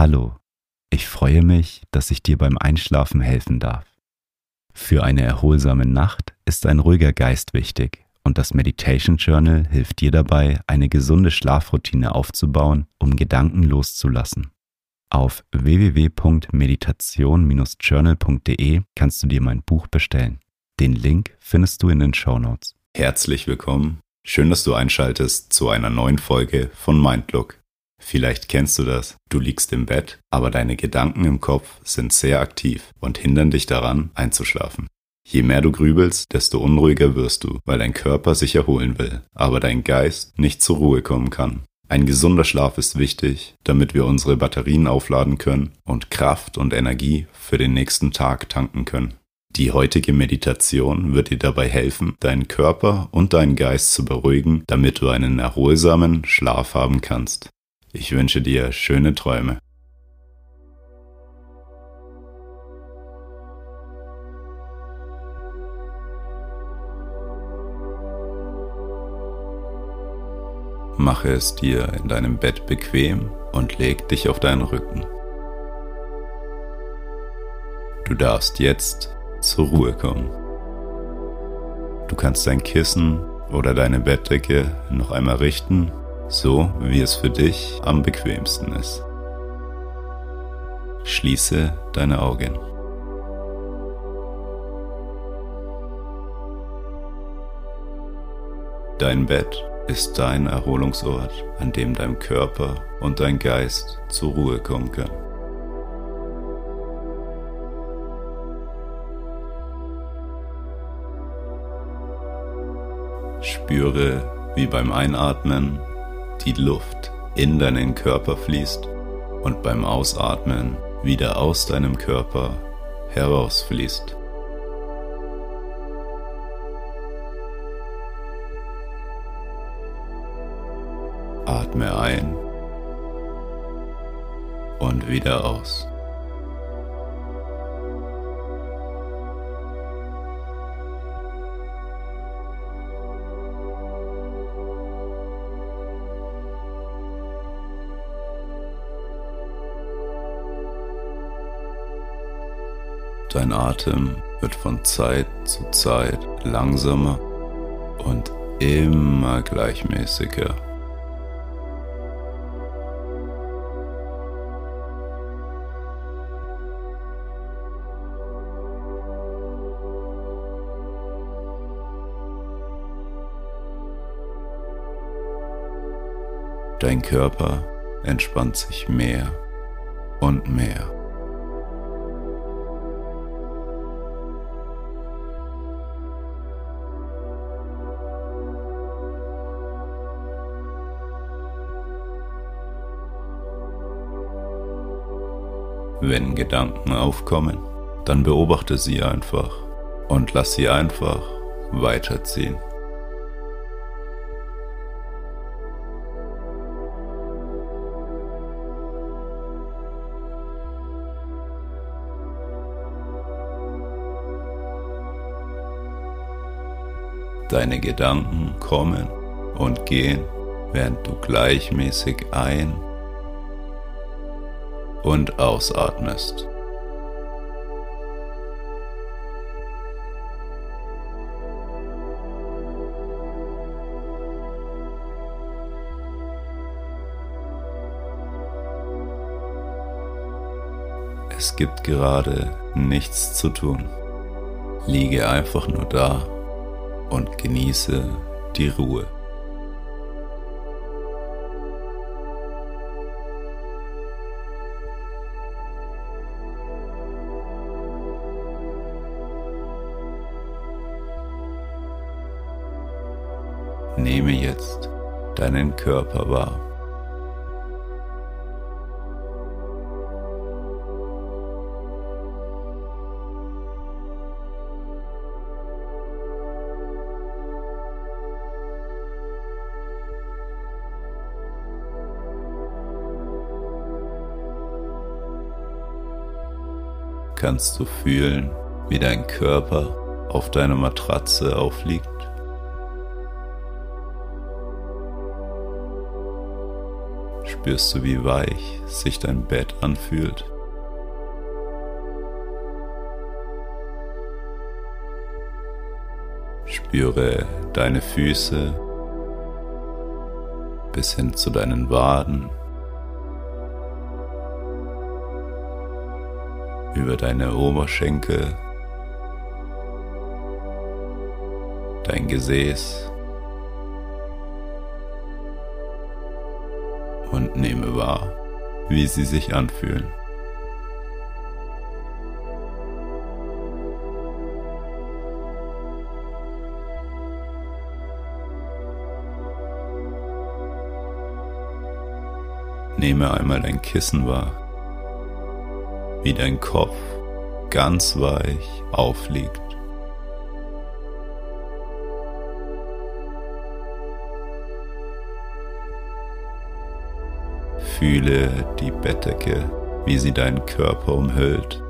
Hallo, ich freue mich, dass ich dir beim Einschlafen helfen darf. Für eine erholsame Nacht ist ein ruhiger Geist wichtig und das Meditation Journal hilft dir dabei, eine gesunde Schlafroutine aufzubauen, um Gedanken loszulassen. Auf www.meditation-journal.de kannst du dir mein Buch bestellen. Den Link findest du in den Show Notes. Herzlich willkommen. Schön, dass du einschaltest zu einer neuen Folge von Mindlook. Vielleicht kennst du das. Du liegst im Bett, aber deine Gedanken im Kopf sind sehr aktiv und hindern dich daran, einzuschlafen. Je mehr du grübelst, desto unruhiger wirst du, weil dein Körper sich erholen will, aber dein Geist nicht zur Ruhe kommen kann. Ein gesunder Schlaf ist wichtig, damit wir unsere Batterien aufladen können und Kraft und Energie für den nächsten Tag tanken können. Die heutige Meditation wird dir dabei helfen, deinen Körper und deinen Geist zu beruhigen, damit du einen erholsamen Schlaf haben kannst. Ich wünsche dir schöne Träume. Mache es dir in deinem Bett bequem und leg dich auf deinen Rücken. Du darfst jetzt zur Ruhe kommen. Du kannst dein Kissen oder deine Bettdecke noch einmal richten, so wie es für dich am bequemsten ist. Schließe deine Augen. Dein Bett ist dein Erholungsort, an dem dein Körper und dein Geist zur Ruhe kommen können. Spüre, wie beim Einatmen die Luft in deinen Körper fließt und beim Ausatmen wieder aus deinem Körper herausfließt. Atme ein und wieder aus. Dein Atem wird von Zeit zu Zeit langsamer und immer gleichmäßiger. Dein Körper entspannt sich mehr und mehr. Wenn Gedanken aufkommen, dann beobachte sie einfach und lass sie einfach weiterziehen. Deine Gedanken kommen und gehen, während du gleichmäßig ein- und ausatmest. Es gibt gerade nichts zu tun. Liege einfach nur da und genieße die Ruhe. Nehme jetzt deinen Körper wahr. Kannst du fühlen, wie dein Körper auf deiner Matratze aufliegt? Spürst du, wie weich sich dein Bett anfühlt? Spüre deine Füße bis hin zu deinen Waden, über deine Oberschenkel, dein Gesäß wahr, wie sie sich anfühlen. Nehme einmal dein Kissen wahr, wie dein Kopf ganz weich aufliegt. Fühle die Bettdecke, wie sie deinen Körper umhüllt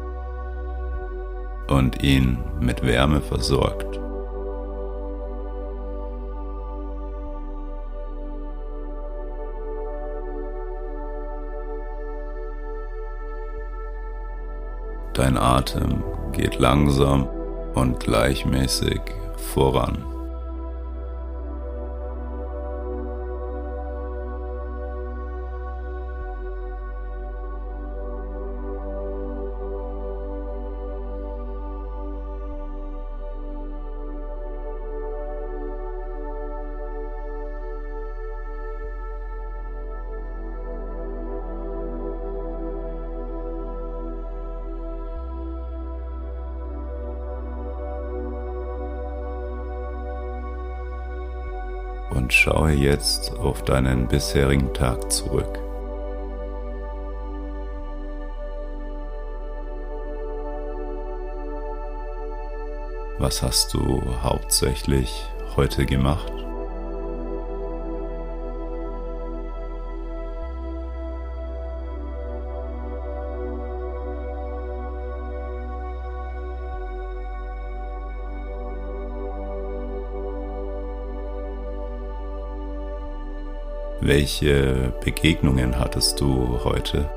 und ihn mit Wärme versorgt. Dein Atem geht langsam und gleichmäßig voran. Schaue jetzt auf deinen bisherigen Tag zurück. Was hast du hauptsächlich heute gemacht? Welche Begegnungen hattest du heute?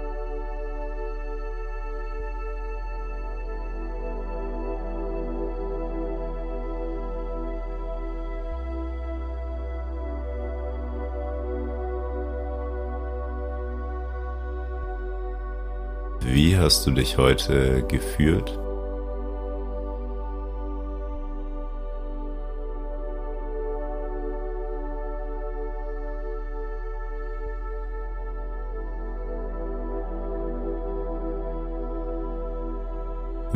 Wie hast du dich heute gefühlt?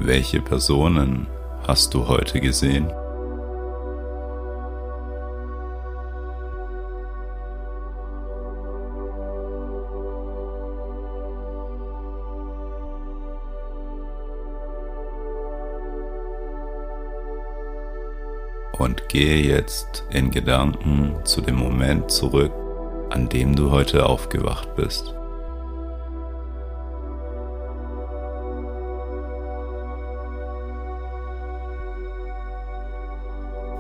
Welche Personen hast du heute gesehen? Und gehe jetzt in Gedanken zu dem Moment zurück, an dem du heute aufgewacht bist.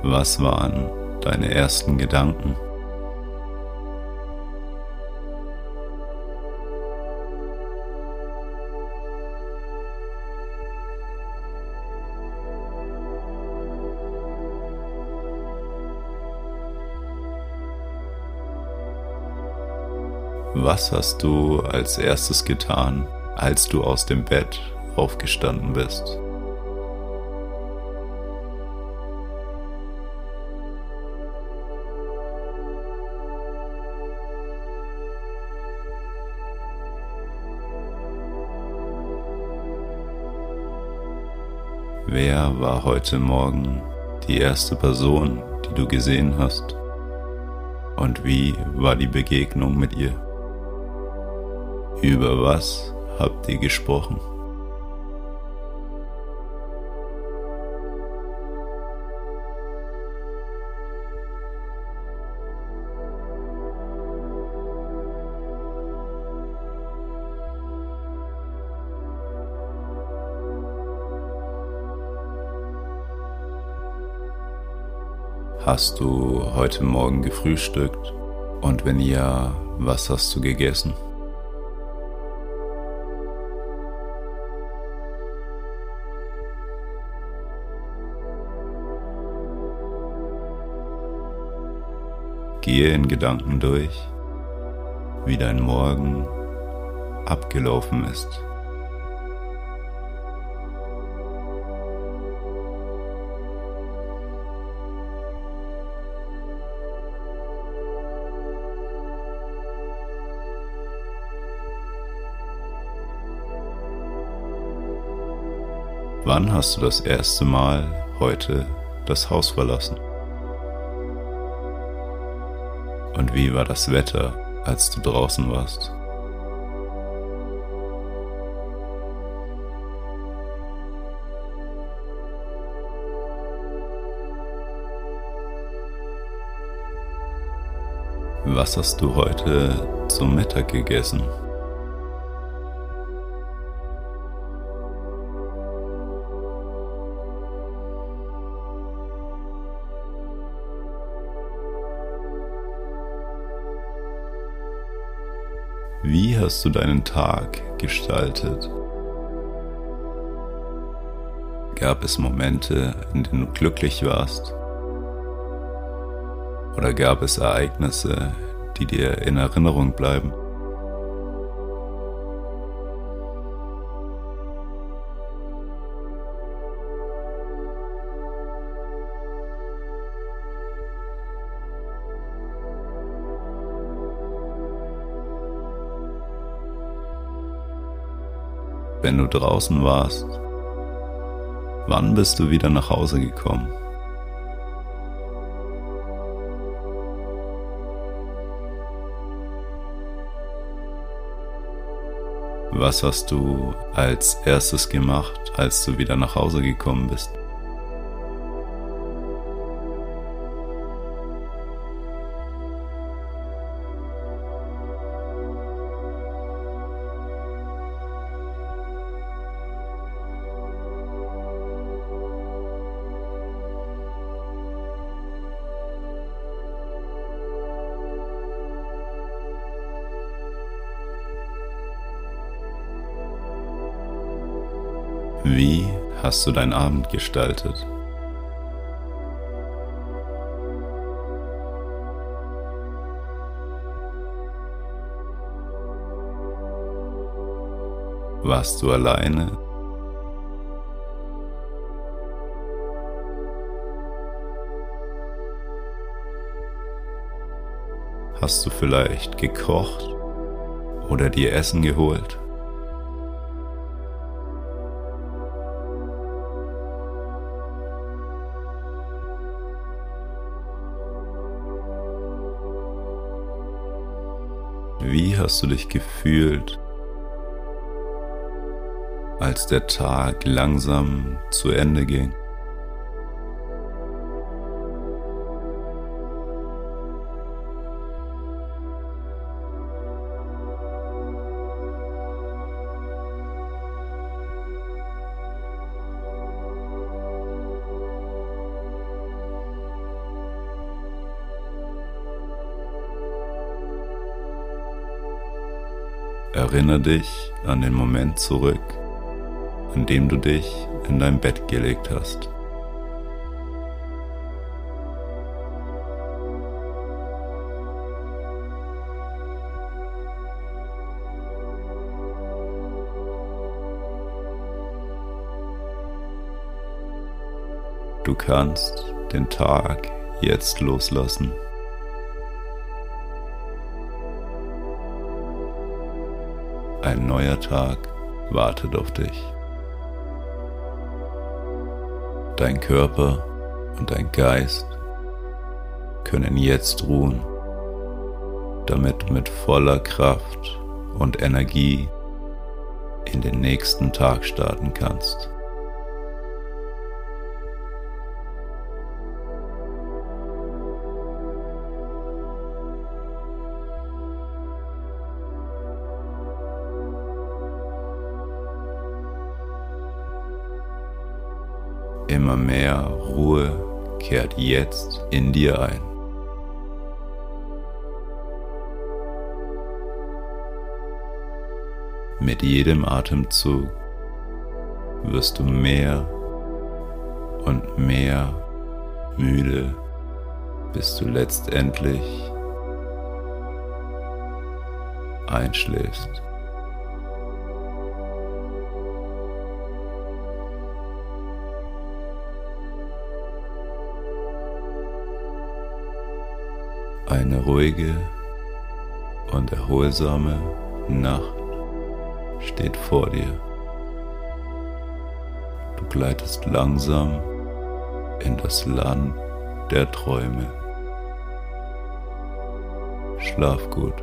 Was waren deine ersten Gedanken? Was hast du als erstes getan, als du aus dem Bett aufgestanden bist? Wer war heute Morgen die erste Person, die du gesehen hast? Und wie war die Begegnung mit ihr? Über was habt ihr gesprochen? Hast du heute Morgen gefrühstückt? Und wenn ja, was hast du gegessen? Gehe in Gedanken durch, wie dein Morgen abgelaufen ist. Wann hast du das erste Mal heute das Haus verlassen? Und wie war das Wetter, als du draußen warst? Was hast du heute zum Mittag gegessen? Hast du deinen Tag gestaltet? Gab es Momente, in denen du glücklich warst? Oder gab es Ereignisse, die dir in Erinnerung bleiben? Wenn du draußen warst? Wann bist du wieder nach Hause gekommen? Was hast du als erstes gemacht, als du wieder nach Hause gekommen bist? Wie hast du deinen Abend gestaltet? Warst du alleine? Hast du vielleicht gekocht oder dir Essen geholt? Wie hast du dich gefühlt, als der Tag langsam zu Ende ging? Erinnere dich an den Moment zurück, an dem du dich in dein Bett gelegt hast. Du kannst den Tag jetzt loslassen. Neuer Tag wartet auf dich. Dein Körper und dein Geist können jetzt ruhen, damit du mit voller Kraft und Energie in den nächsten Tag starten kannst. Immer mehr Ruhe kehrt jetzt in dir ein. Mit jedem Atemzug wirst du mehr und mehr müde, bis du letztendlich einschläfst. Eine ruhige und erholsame Nacht steht vor dir. Du gleitest langsam in das Land der Träume. Schlaf gut.